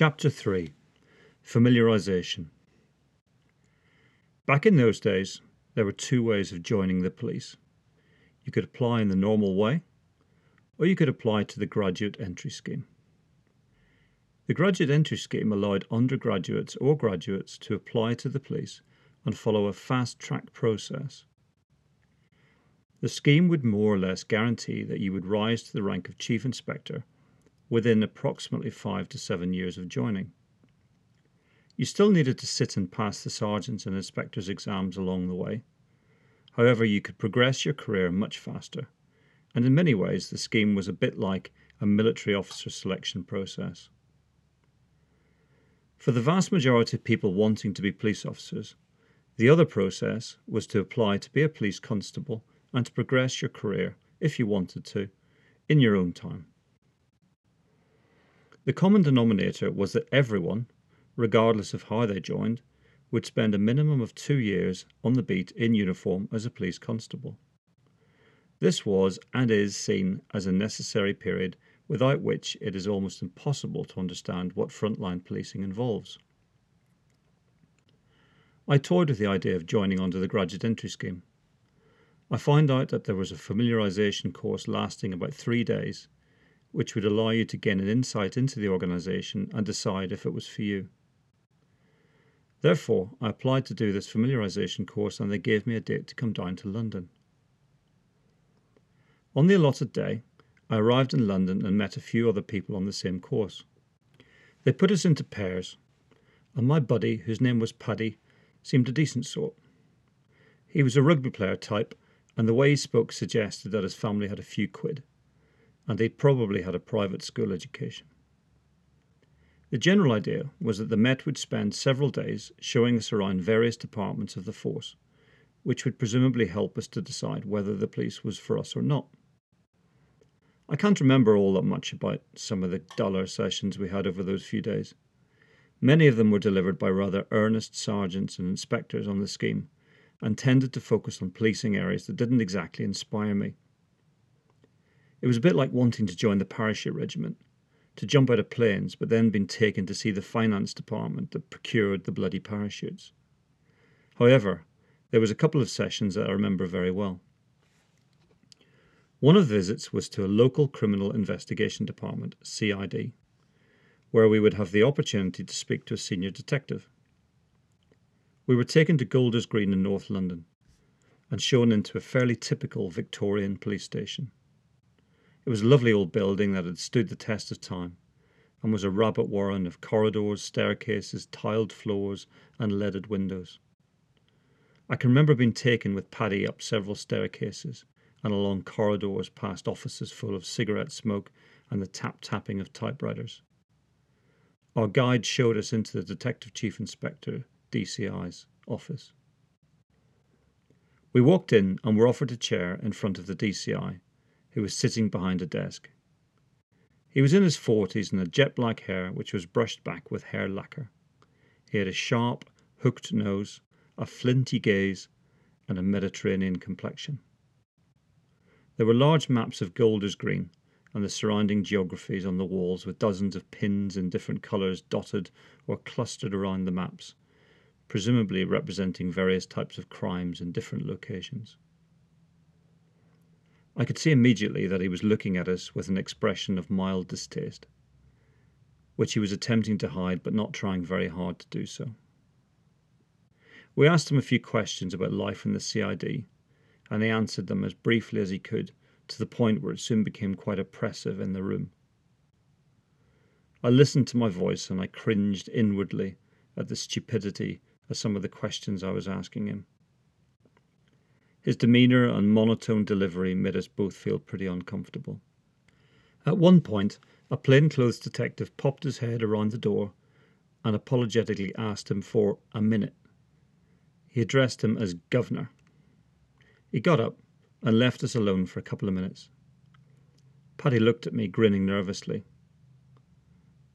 Chapter 3 Familiarization. Back in those days, there were two ways of joining the police. You could apply in the normal way, or you could apply to the graduate entry scheme. The graduate entry scheme allowed undergraduates or graduates to apply to the police and follow a fast track process. The scheme would more or less guarantee that you would rise to the rank of chief inspector within approximately five to seven years of joining. You still needed to sit and pass the sergeant's and inspector's exams along the way. However, you could progress your career much faster, and in many ways the scheme was a bit like a military officer selection process. For the vast majority of people wanting to be police officers, the other process was to apply to be a police constable and to progress your career, if you wanted to, in your own time. The common denominator was that everyone, regardless of how they joined, would spend a minimum of two years on the beat in uniform as a police constable. This was and is seen as a necessary period without which it is almost impossible to understand what frontline policing involves. I toyed with the idea of joining under the graduate entry scheme. I found out that there was a familiarization course lasting about three days, which would allow you to gain an insight into the organization and decide if it was for you. Therefore, I applied to do this familiarization course and they gave me a date to come down to London. On the allotted day, I arrived in London and met a few other people on the same course. They put us into pairs, and my buddy, whose name was Paddy, seemed a decent sort. He was a rugby player type, and the way he spoke suggested that his family had a few quid, and they'd probably had a private school education. The general idea was that the Met would spend several days showing us around various departments of the force, which would presumably help us to decide whether the police was for us or not. I can't remember all that much about some of the duller sessions we had over those few days. Many of them were delivered by rather earnest sergeants and inspectors on the scheme, and tended to focus on policing areas that didn't exactly inspire me. It was a bit like wanting to join the parachute regiment, to jump out of planes, but then being taken to see the finance department that procured the bloody parachutes. However, there was a couple of sessions that I remember very well. One of the visits was to a local criminal investigation department, CID, where we would have the opportunity to speak to a senior detective. We were taken to Golders Green in North London and shown into a fairly typical Victorian police station. It was a lovely old building that had stood the test of time and was a rabbit warren of corridors, staircases, tiled floors, and leaded windows. I can remember being taken with Paddy up several staircases and along corridors past offices full of cigarette smoke and the tap tapping of typewriters. Our guide showed us into the Detective Chief Inspector, DCI's, office. We walked in and were offered a chair in front of the DCI, who was sitting behind a desk. He was in his forties and had jet black hair which was brushed back with hair lacquer. He had a sharp, hooked nose, a flinty gaze, and a Mediterranean complexion. There were large maps of Golders Green and the surrounding geographies on the walls with dozens of pins in different colours dotted or clustered around the maps, presumably representing various types of crimes in different locations. I could see immediately that he was looking at us with an expression of mild distaste, which he was attempting to hide but not trying very hard to do so. We asked him a few questions about life in the CID and he answered them as briefly as he could, to the point where it soon became quite oppressive in the room. I listened to my voice and I cringed inwardly at the stupidity of some of the questions I was asking him. His demeanour and monotone delivery made us both feel pretty uncomfortable. At one point, a plainclothes detective popped his head around the door and apologetically asked him for a minute. He addressed him as Governor. He got up and left us alone for a couple of minutes. Paddy looked at me, grinning nervously.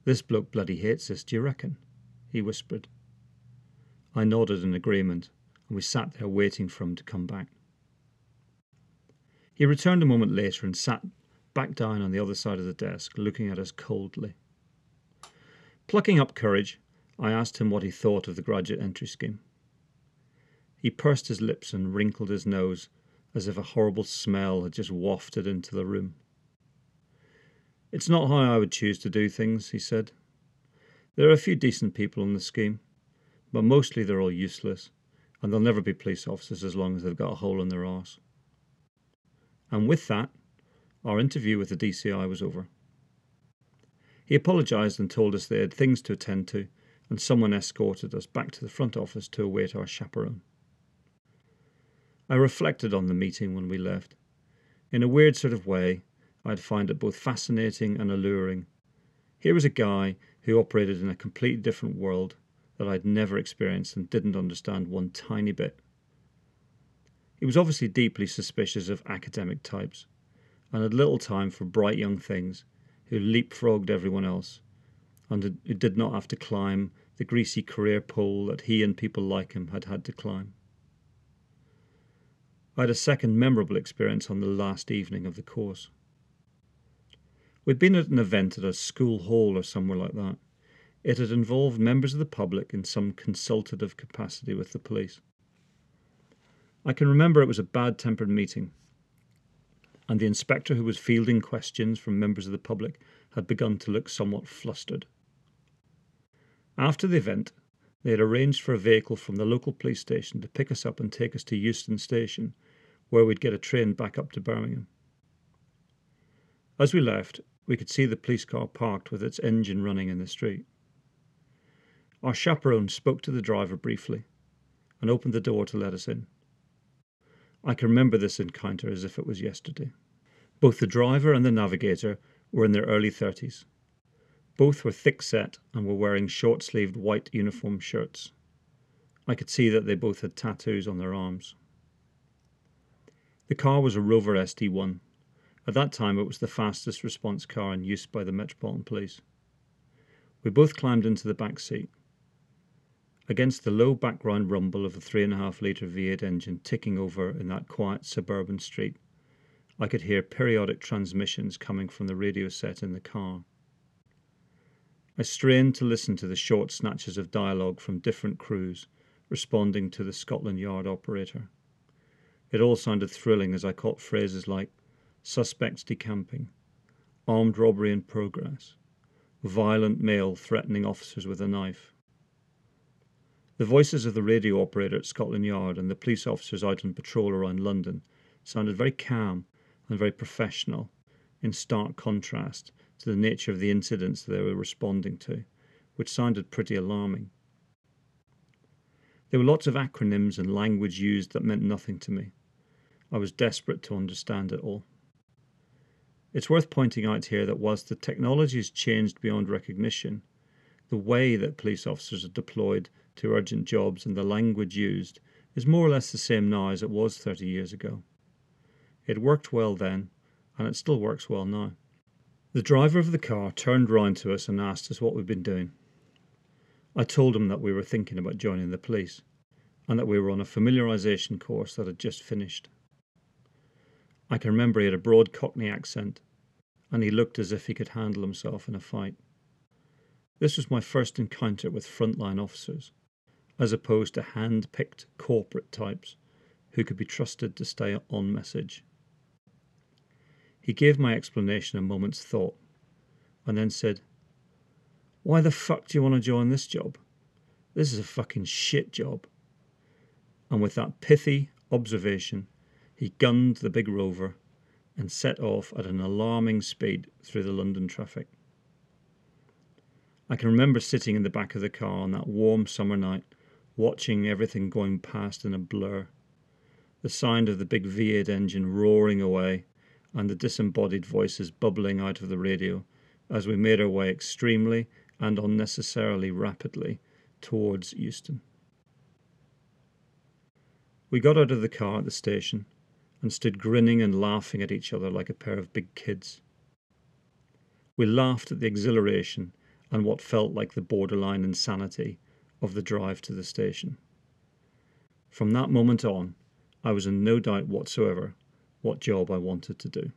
This bloke bloody hates us, do you reckon? he whispered. I nodded in agreement, and we sat there waiting for him to come back. He returned a moment later and sat back down on the other side of the desk, looking at us coldly. Plucking up courage, I asked him what he thought of the graduate entry scheme. He pursed his lips and wrinkled his nose as if a horrible smell had just wafted into the room. It's not how I would choose to do things, he said. There are a few decent people in the scheme, but mostly they're all useless, and they'll never be police officers as long as they've got a hole in their arse. And with that, our interview with the DCI was over. He apologised and told us they had things to attend to, and someone escorted us back to the front office to await our chaperone. I reflected on the meeting when we left. In a weird sort of way, I'd find it both fascinating and alluring. Here was a guy who operated in a completely different world that I'd never experienced and didn't understand one tiny bit. He was obviously deeply suspicious of academic types and had little time for bright young things who leapfrogged everyone else and who did not have to climb the greasy career pole that he and people like him had had to climb. I had a second memorable experience on the last evening of the course. We'd been at an event at a school hall or somewhere like that. It had involved members of the public in some consultative capacity with the police. I can remember it was a bad tempered meeting, and the inspector who was fielding questions from members of the public had begun to look somewhat flustered. After the event, they had arranged for a vehicle from the local police station to pick us up and take us to Euston Station, where we'd get a train back up to Birmingham. As we left, we could see the police car parked with its engine running in the street. Our chaperone spoke to the driver briefly and opened the door to let us in. I can remember this encounter as if it was yesterday. Both the driver and the navigator were in their early thirties. Both were thick set and were wearing short sleeved white uniform shirts. I could see that they both had tattoos on their arms. The car was a Rover SD1. At that time, it was the fastest response car in use by the Metropolitan Police. We both climbed into the back seat. Against the low background rumble of a 3.5 litre V8 engine ticking over in that quiet suburban street, I could hear periodic transmissions coming from the radio set in the car. I strained to listen to the short snatches of dialogue from different crews responding to the Scotland Yard operator. It all sounded thrilling as I caught phrases like suspects decamping, armed robbery in progress, violent male threatening officers with a knife. The voices of the radio operator at Scotland Yard and the police officers out on patrol around London sounded very calm and very professional, in stark contrast to the nature of the incidents they were responding to, which sounded pretty alarming. There were lots of acronyms and language used that meant nothing to me. I was desperate to understand it all. It's worth pointing out here that whilst the technology has changed beyond recognition, the way that police officers are deployed to urgent jobs and the language used is more or less the same now as it was 30 years ago. It worked well then, and it still works well now. The driver of the car turned round to us and asked us what we'd been doing. I told him that we were thinking about joining the police and that we were on a familiarisation course that had just finished. I can remember he had a broad Cockney accent and he looked as if he could handle himself in a fight. This was my first encounter with frontline officers, as opposed to hand picked corporate types who could be trusted to stay on message. He gave my explanation a moment's thought and then said, Why the fuck do you want to join this job? This is a fucking shit job. And with that pithy observation, he gunned the big rover and set off at an alarming speed through the London traffic. I can remember sitting in the back of the car on that warm summer night, watching everything going past in a blur. The sound of the big V8 engine roaring away and the disembodied voices bubbling out of the radio as we made our way extremely and unnecessarily rapidly towards Euston. We got out of the car at the station and stood grinning and laughing at each other like a pair of big kids. We laughed at the exhilaration and what felt like the borderline insanity of the drive to the station. From that moment on, I was in no doubt whatsoever what job I wanted to do.